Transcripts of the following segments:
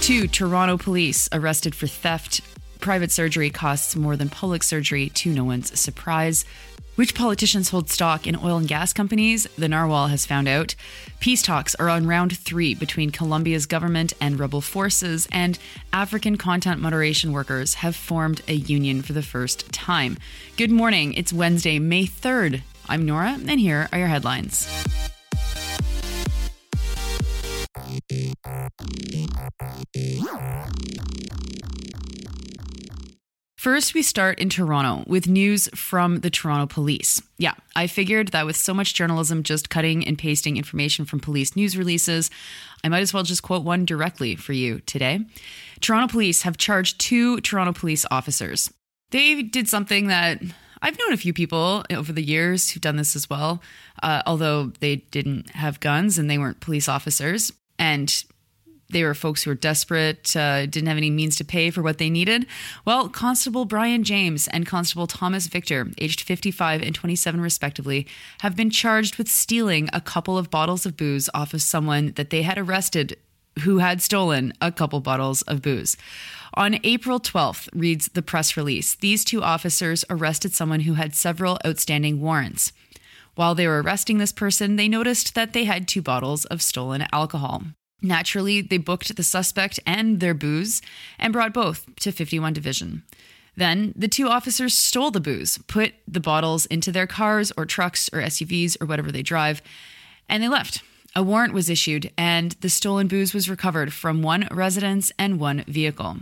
Two Toronto police arrested for theft. Private surgery costs more than public surgery, to no one's surprise. Which politicians hold stock in oil and gas companies? The Narwhal has found out. Peace talks are on round three between Colombia's government and rebel forces, and African content moderation workers have formed a union for the first time. Good morning. It's Wednesday, May 3rd. I'm Nora, and here are your headlines. First, we start in Toronto with news from the Toronto Police. Yeah, I figured that with so much journalism just cutting and pasting information from police news releases, I might as well just quote one directly for you today. Toronto Police have charged two Toronto police officers. They did something that I've known a few people over the years who've done this as well, uh, although they didn't have guns and they weren't police officers. And they were folks who were desperate, uh, didn't have any means to pay for what they needed. Well, Constable Brian James and Constable Thomas Victor, aged 55 and 27 respectively, have been charged with stealing a couple of bottles of booze off of someone that they had arrested who had stolen a couple bottles of booze. On April 12th, reads the press release, these two officers arrested someone who had several outstanding warrants. While they were arresting this person, they noticed that they had two bottles of stolen alcohol. Naturally, they booked the suspect and their booze and brought both to 51 Division. Then the two officers stole the booze, put the bottles into their cars or trucks or SUVs or whatever they drive, and they left. A warrant was issued, and the stolen booze was recovered from one residence and one vehicle.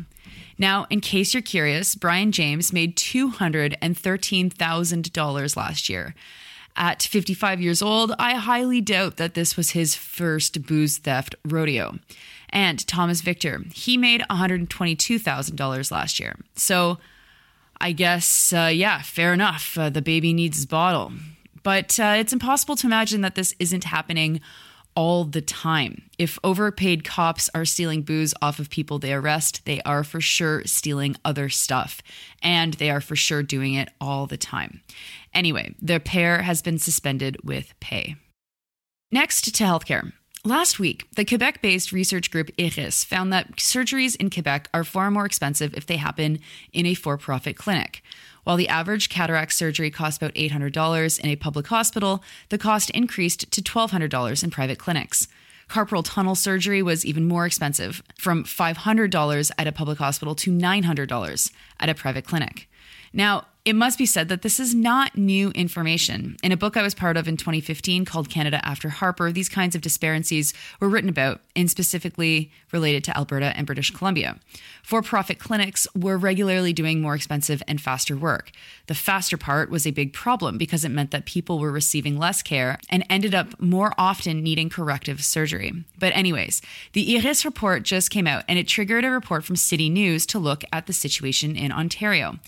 Now, in case you're curious, Brian James made $213,000 last year. At 55 years old, I highly doubt that this was his first booze theft rodeo. And Thomas Victor, he made $122,000 last year. So I guess, uh, yeah, fair enough. Uh, the baby needs his bottle. But uh, it's impossible to imagine that this isn't happening all the time. If overpaid cops are stealing booze off of people they arrest, they are for sure stealing other stuff. And they are for sure doing it all the time. Anyway, the pair has been suspended with pay. Next to healthcare. Last week, the Quebec based research group IRIS found that surgeries in Quebec are far more expensive if they happen in a for profit clinic. While the average cataract surgery costs about $800 in a public hospital, the cost increased to $1,200 in private clinics. Carpal tunnel surgery was even more expensive, from $500 at a public hospital to $900 at a private clinic. Now, it must be said that this is not new information. In a book I was part of in 2015 called Canada After Harper, these kinds of disparities were written about and specifically related to Alberta and British Columbia. For profit clinics were regularly doing more expensive and faster work. The faster part was a big problem because it meant that people were receiving less care and ended up more often needing corrective surgery. But, anyways, the IRIS report just came out and it triggered a report from City News to look at the situation in Ontario.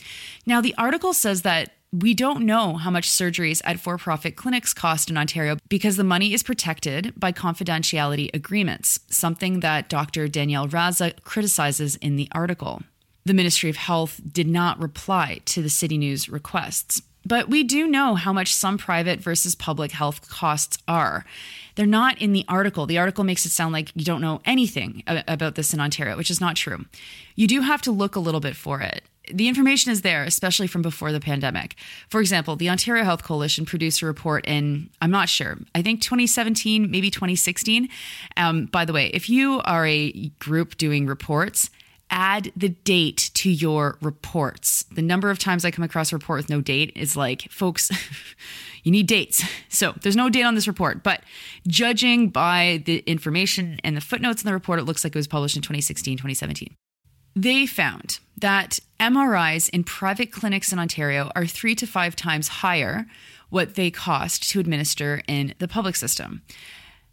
Now, the article article says that we don't know how much surgeries at for profit clinics cost in Ontario because the money is protected by confidentiality agreements, something that Dr. Danyaal Raza criticizes in the article. The Ministry of Health did not reply to the City News requests. But we do know how much some private versus public health costs are. They're not in the article. The article makes it sound like you don't know anything about this in Ontario, which is not true. You do have to look a little bit for it the information is there, especially from before the pandemic. For example, the Ontario Health Coalition produced a report in, I'm not sure, I think 2017, maybe 2016. Um, by the way, if you are a group doing reports, add the date to your reports. The number of times I come across a report with no date is like, folks, you need dates. So there's no date on this report, but judging by the information and the footnotes in the report, it looks like it was published in 2016, 2017. They found that MRIs in private clinics in Ontario are three to five times higher what they cost to administer in the public system.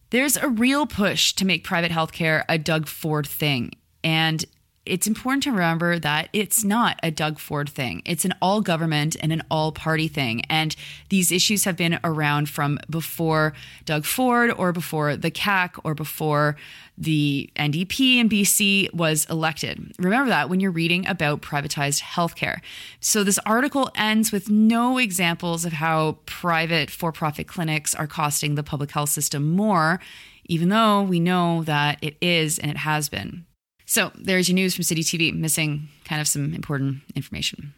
There's a real push to make private healthcare a Doug Ford thing. And it's important to remember that it's not a Doug Ford thing. It's an all government and an all party thing. And these issues have been around from before Doug Ford or before the CAC or before the NDP in BC was elected. Remember that when you're reading about privatized healthcare. So this article ends with no examples of how private for profit clinics are costing the public health system more, even though we know that it is and it has been. So there's your news from City TV, missing kind of some important information.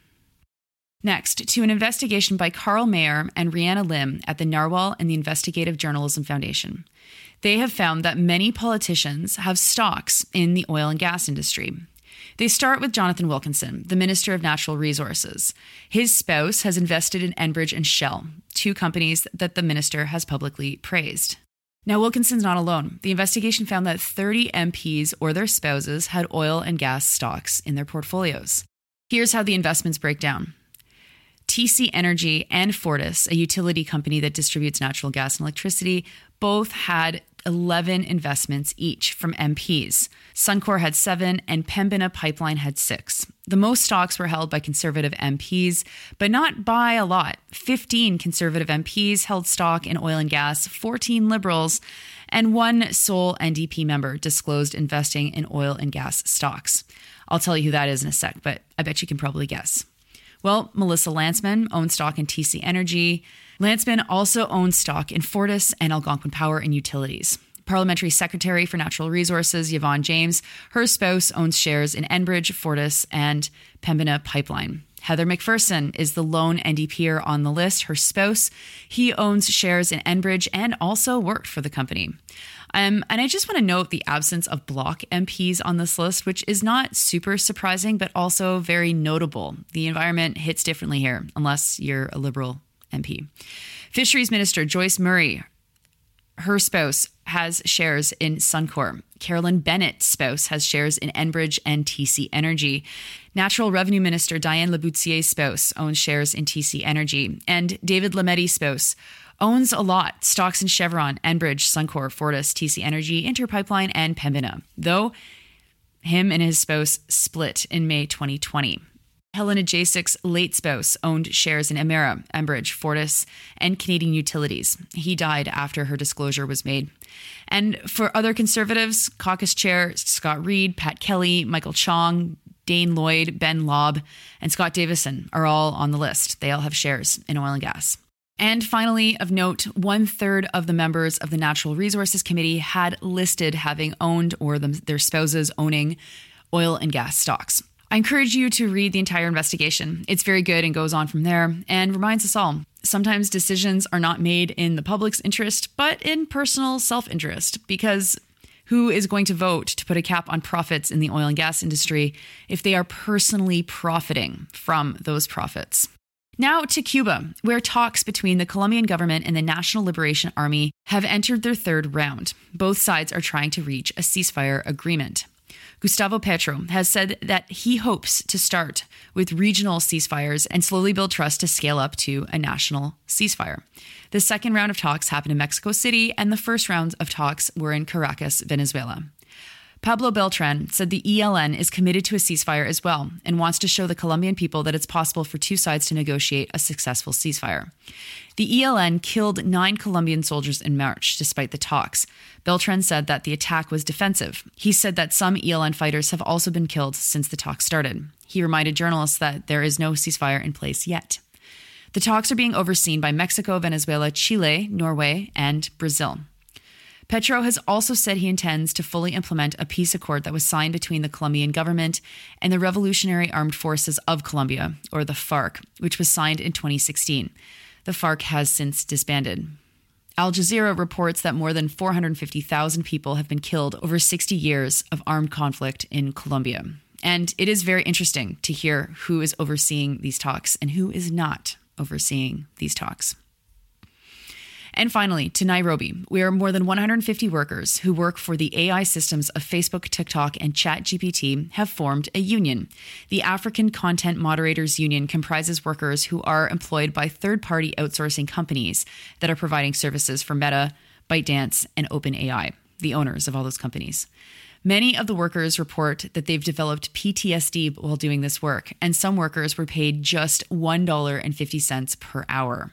Next, to an investigation by Carl Meyer and Rihanna Lim at the Narwhal and the Investigative Journalism Foundation. They have found that many politicians have stocks in the oil and gas industry. They start with Jonathan Wilkinson, the Minister of Natural Resources. His spouse has invested in Enbridge and Shell, two companies that the minister has publicly praised. Now, Wilkinson's not alone. The investigation found that 30 MPs or their spouses had oil and gas stocks in their portfolios. Here's how the investments break down. TC Energy and Fortis, a utility company that distributes natural gas and electricity, both had 11 investments each from MPs. Suncor had seven, and Pembina Pipeline had six. The most stocks were held by conservative MPs, but not by a lot. 15 conservative MPs held stock in oil and gas, 14 liberals, and one sole NDP member disclosed investing in oil and gas stocks. I'll tell you who that is in a sec, but I bet you can probably guess. Well, Melissa Lantsman owns stock in TC Energy. Lantsman also owns stock in Fortis and Algonquin Power and Utilities. Parliamentary Secretary for Natural Resources, Yvonne Jones, her spouse owns shares in Enbridge, Fortis, and Pembina Pipeline. Heather McPherson is the lone NDPer on the list. Her spouse, he owns shares in Enbridge and also worked for the company. Um, and I just want to note the absence of bloc MPs on this list, which is not super surprising, but also very notable. The environment hits differently here, unless you're a Liberal MP. Fisheries Minister Joyce Murray, her spouse has shares in Suncor. Carolyn Bennett's spouse has shares in Enbridge and TC Energy. Natural Revenue Minister Diane Lebouthillier's spouse owns shares in TC Energy. And David Lametti's spouse owns a lot stocks in Chevron, Enbridge, Suncor, Fortis, TC Energy, Interpipeline, and Pembina, though him and his spouse split in May 2020. Helena Jaczek's late spouse owned shares in Emera, Enbridge, Fortis, and Canadian Utilities. He died after her disclosure was made. And for other conservatives, caucus chair Scott Reid, Pat Kelly, Michael Chong, Dane Lloyd, Ben Lobb, and Scott Davidson are all on the list. They all have shares in oil and gas. And finally, of note, one third of the members of the Natural Resources Committee had listed having owned or their spouses owning oil and gas stocks. I encourage you to read the entire investigation. It's very good and goes on from there and reminds us all sometimes decisions are not made in the public's interest, but in personal self interest because who is going to vote to put a cap on profits in the oil and gas industry if they are personally profiting from those profits? Now to Cuba, where talks between the Colombian government and the National Liberation Army have entered their third round. Both sides are trying to reach a ceasefire agreement. Gustavo Petro has said that he hopes to start with regional ceasefires and slowly build trust to scale up to a national ceasefire. The second round of talks happened in Mexico City, and the first round of talks were in Caracas, Venezuela. Pablo Beltran said the ELN is committed to a ceasefire as well and wants to show the Colombian people that it's possible for two sides to negotiate a successful ceasefire. The ELN killed nine Colombian soldiers in March, despite the talks. Beltran said that the attack was defensive. He said that some ELN fighters have also been killed since the talks started. He reminded journalists that there is no ceasefire in place yet. The talks are being overseen by Mexico, Venezuela, Chile, Norway, and Brazil. Petro has also said he intends to fully implement a peace accord that was signed between the Colombian government and the Revolutionary Armed Forces of Colombia, or the FARC, which was signed in 2016. The FARC has since disbanded. Al Jazeera reports that more than 450,000 people have been killed over 60 years of armed conflict in Colombia. And it is very interesting to hear who is overseeing these talks and who is not overseeing these talks. And finally, to Nairobi, We are more than 150 workers who work for the AI systems of Facebook, TikTok, and ChatGPT have formed a union. The African Content Moderators Union comprises workers who are employed by third party outsourcing companies that are providing services for Meta, ByteDance, and OpenAI, the owners of all those companies. Many of the workers report that they've developed PTSD while doing this work, and some workers were paid just $1.50 per hour.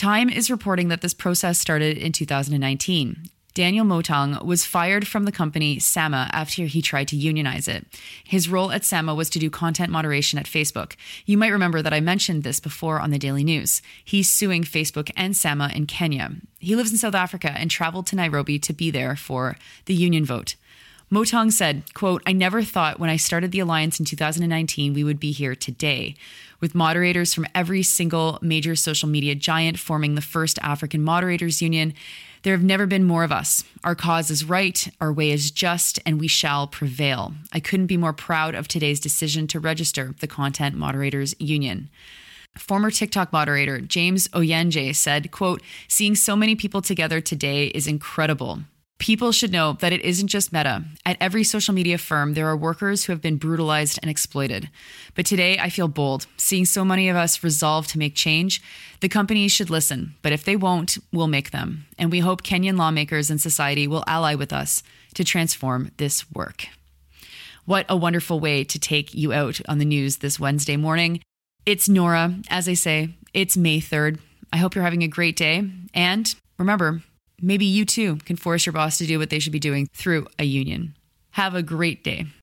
Time is reporting that this process started in 2019. Daniel Motaung was fired from the company Sama after he tried to unionize it. His role at Sama was to do content moderation at Facebook. You might remember that I mentioned this before on the Daily News. He's suing Facebook and Sama in Kenya. He lives in South Africa and traveled to Nairobi to be there for the union vote. Motaung said, quote, I never thought when I started the alliance in 2019 we would be here today. With moderators from every single major social media giant forming the first African Moderators Union, there have never been more of us. Our cause is right, our way is just, and we shall prevail. I couldn't be more proud of today's decision to register the Content Moderators Union. Former TikTok moderator James Oyange said, quote, seeing so many people together today is incredible. People should know that it isn't just Meta. At every social media firm, there are workers who have been brutalized and exploited. But today, I feel bold. Seeing so many of us resolve to make change, the companies should listen. But if they won't, we'll make them. And we hope Kenyan lawmakers and society will ally with us to transform this work. What a wonderful way to take you out on the news this Wednesday morning. It's Nora. As I say, it's May 3rd. I hope you're having a great day. And remember, Maybe you too can force your boss to do what they should be doing through a union. Have a great day.